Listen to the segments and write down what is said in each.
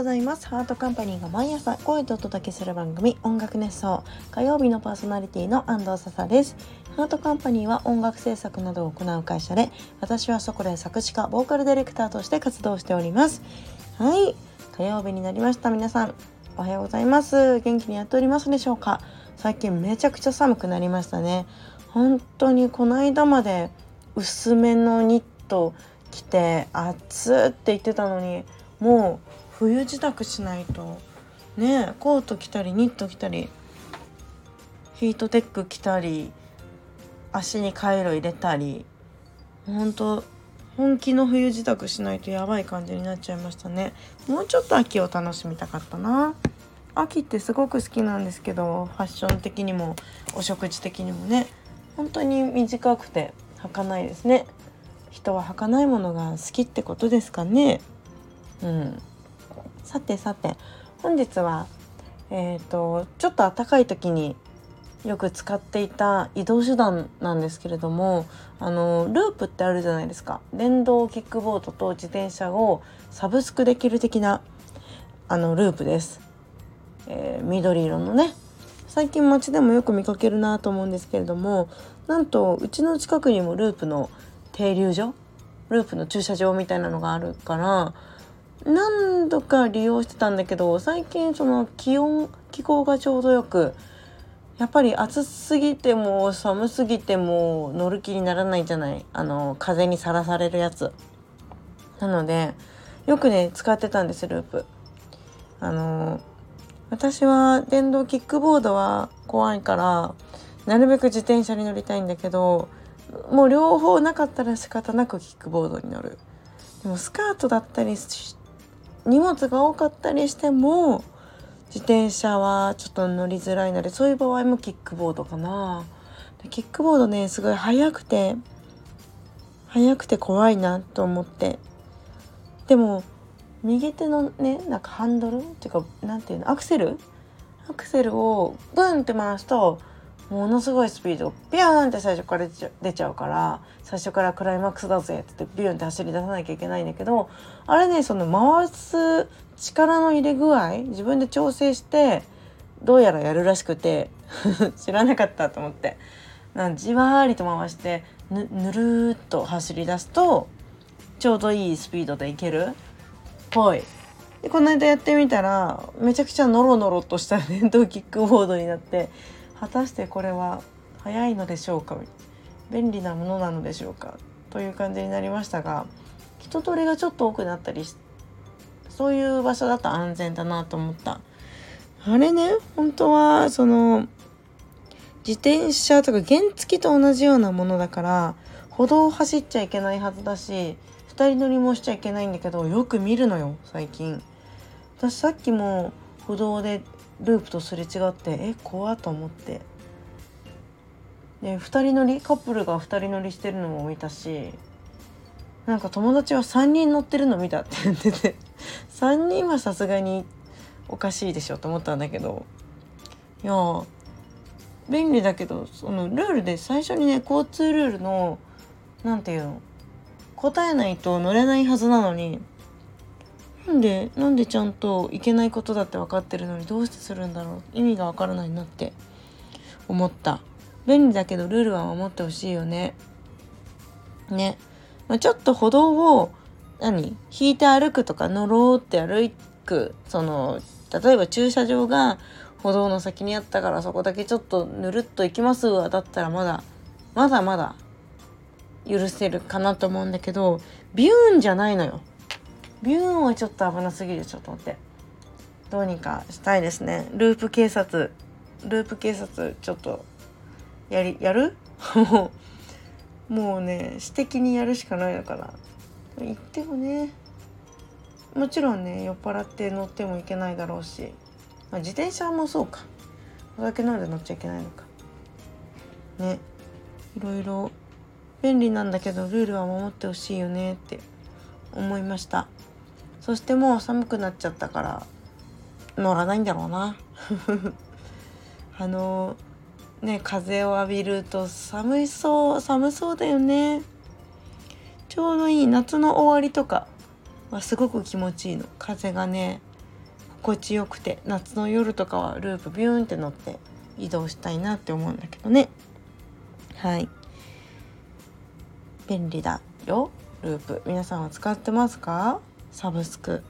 ございます。ハートカンパニーが毎朝声とお届けする番組音楽熱奏火曜日のパーソナリティの安藤笹です。ハートカンパニーは音楽制作などを行う会社で私はそこで作詞家ボーカルディレクターとして活動しております。はい。火曜日になりました。皆さんおはようございます。元気にやっておりますでしょうか？最近めちゃくちゃ寒くなりましたね。本当にこの間まで薄めのニット着て暑って言ってたのにもう冬支度しないと。ねコート着たりニット着たりヒートテック着たり足にカイロ入れたり本当本気の冬支度しないとやばい感じになっちゃいましたね。もうちょっと秋を楽しみたかったな。秋ってすごく好きなんですけどファッション的にもお食事的にもね。本当に短くて儚いですね。人は儚いものが好きってことですかね。うん。さてさて本日はえっ、ー、とちょっと暖かい時によく使っていた移動手段なんですけれどもあのループってあるじゃないですか。電動キックボードと自転車をサブスクできる的なあのループです、えー、緑色のね。最近街でもよく見かけるなと思うんですけれどもなんとうちの近くにもループの停留所ループの駐車場みたいなのがあるから何度か利用してたんだけど最近その気温気候がちょうどよくやっぱり暑すぎても寒すぎても乗る気にならないじゃない。あの風にさらされるやつ。なのでよくね使ってたんですループ。あの私は電動キックボードは怖いからなるべく自転車に乗りたいんだけどもう両方なかったら仕方なくキックボードに乗る。でもスカートだったりし荷物が多かったりしても自転車はちょっと乗りづらいのでそういう場合もキックボードかな。キックボードねすごい速くて速くて怖いなと思って。でも右手のねなんかハンドルっていうか何ていうの？アクセル？アクセルをブンって回すとものすごいスピードビューンって最初から出ちゃうから最初からクライマックスだぜってってビューンって走り出さなきゃいけないんだけどあれねその回す力の入れ具合自分で調整してどうやらやるらしくて 知らなかったと思ってなんじわりと回してぬぬるーっと走り出すとちょうどいいスピードでいけるっぽい。でこの間やってみたらめちゃくちゃノロノロとした電動キックボードになって果たしてこれは早いのでしょうか？便利なものなのでしょうか？という感じになりましたが人通りがちょっと多くなったりそういう場所だと安全だなと思った。あれね本当はその自転車とか原付と同じようなものだから歩道を走っちゃいけないはずだし2人乗りもしちゃいけないんだけどよく見るのよ最近。私さっきも歩道でループとすれ違ってえ怖と思って。で2人乗りカップルが2人乗りしてるのも見たしなんか友達は3人乗ってるの見たって言ってて3人はさすがにおかしいでしょと思ったんだけどいや便利だけどそのルールで最初にね交通ルールの何て言うの答えないと乗れないはずなのになんでなんでちゃんといけないことだって分かってるのにどうしてするんだろう。意味が分からないなって。思った。便利だけどルールは守ってほしいよね。ね、まあ、ちょっと歩道を何？引いて歩くとか乗ろうって歩く。その例えば駐車場が歩道の先にあったからそこだけちょっとぬるっと行きますわ。だったらまだまだまだ許せるかなと思うんだけどビューンじゃないのよ。ビューンはちょっと危なすぎるちょっと待って。どうにかしたいですね。ループ警察。ループ警察ちょっとやりやる？もうね私的にやるしかないのかな。言ってもねもちろんね酔っ払って乗ってもいけないだろうし、まあ、自転車もそうか。お酒飲んで乗っちゃいけないのか。ね。いろいろ便利なんだけどルールは守ってほしいよねって思いました。そしてもう寒くなっちゃったから乗らないんだろうな。あのね風を浴びると寒いそう寒そうだよね。ちょうどいい夏の終わりとかはすごく気持ちいいの。風がね心地よくて夏の夜とかはループビューンって乗って移動したいなって思うんだけどね。はい。便利だよ。ループ。皆さんは使ってますか？サブスク。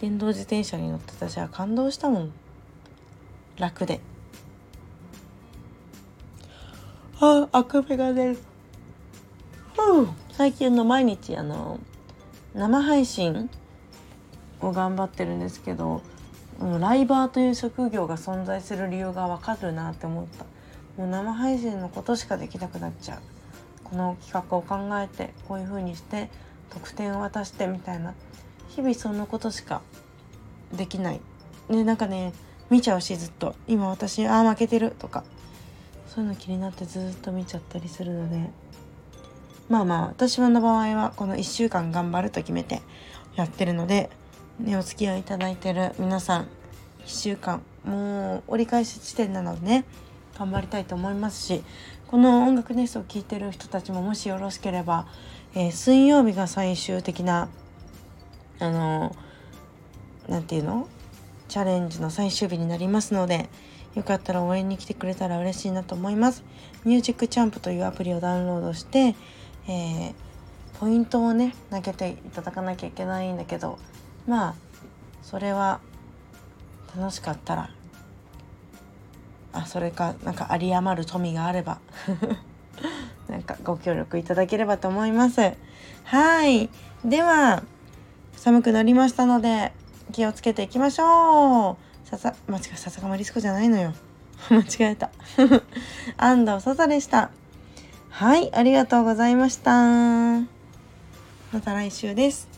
電動自転車に乗って私は感動したもん。楽で。ああくびが出る、う。ん、最近の毎日あの生配信を頑張ってるんですけどライバーという職業が存在する理由がわかるなって思った。もう生配信のことしかできなくなっちゃう。この企画を考えてこういう風にして得点を渡してみたいな。日々そのことしかできない。ねなんかね見ちゃうしずっと。今私ああ負けてるとか。そういうの気になってずっと見ちゃったりするので。まあまあ私の場合はこの1週間頑張ると決めてやってるので、ね、お付き合いいただいてる皆さん1週間もう折り返し地点なのでね頑張りたいと思いますしこの音楽ネスを聴いてる人たちももしよろしければ、えー、水曜日が最終的なあの何て言うの？チャレンジの最終日になりますのでよかったら応援に来てくれたら嬉しいなと思います。ミュージックチャンプというアプリをダウンロードして、えー、ポイントをね投げていただかなきゃいけないんだけどまあそれは楽しかったらあそれかなんか有り余る富があればなんかご協力いただければと思います。はい。では寒くなりましたので気をつけていきましょう。ささ間違え笹かリスコじゃないのよ。間違えた。安藤ささでした。はいありがとうございました。また来週です。